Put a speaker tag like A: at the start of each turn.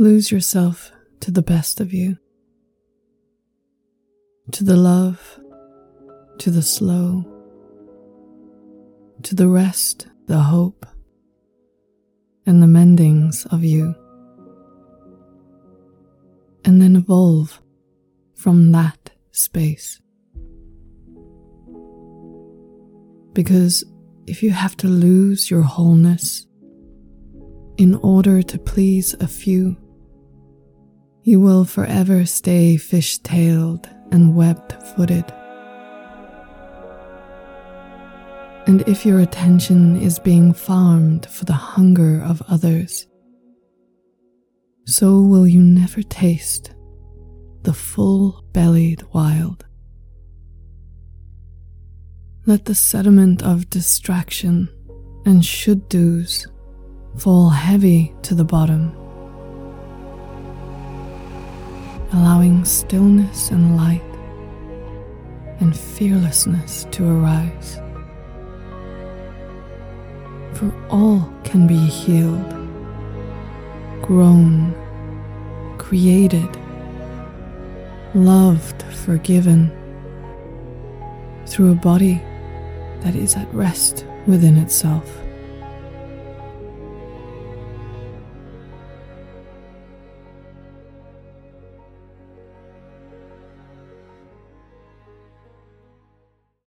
A: Lose yourself to the best of you, to the love, to the slow, to the rest, the hope, and the mendings of you. And then evolve from that space. Because if you have to lose your wholeness in order to please a few, you will forever stay fish tailed and webbed footed. And if your attention is being farmed for the hunger of others, so will you never taste the full bellied wild. Let the sediment of distraction and should do's fall heavy to the bottom, allowing stillness and light and fearlessness to arise. For all can be healed, grown, created, loved, forgiven through a body that is at rest within itself.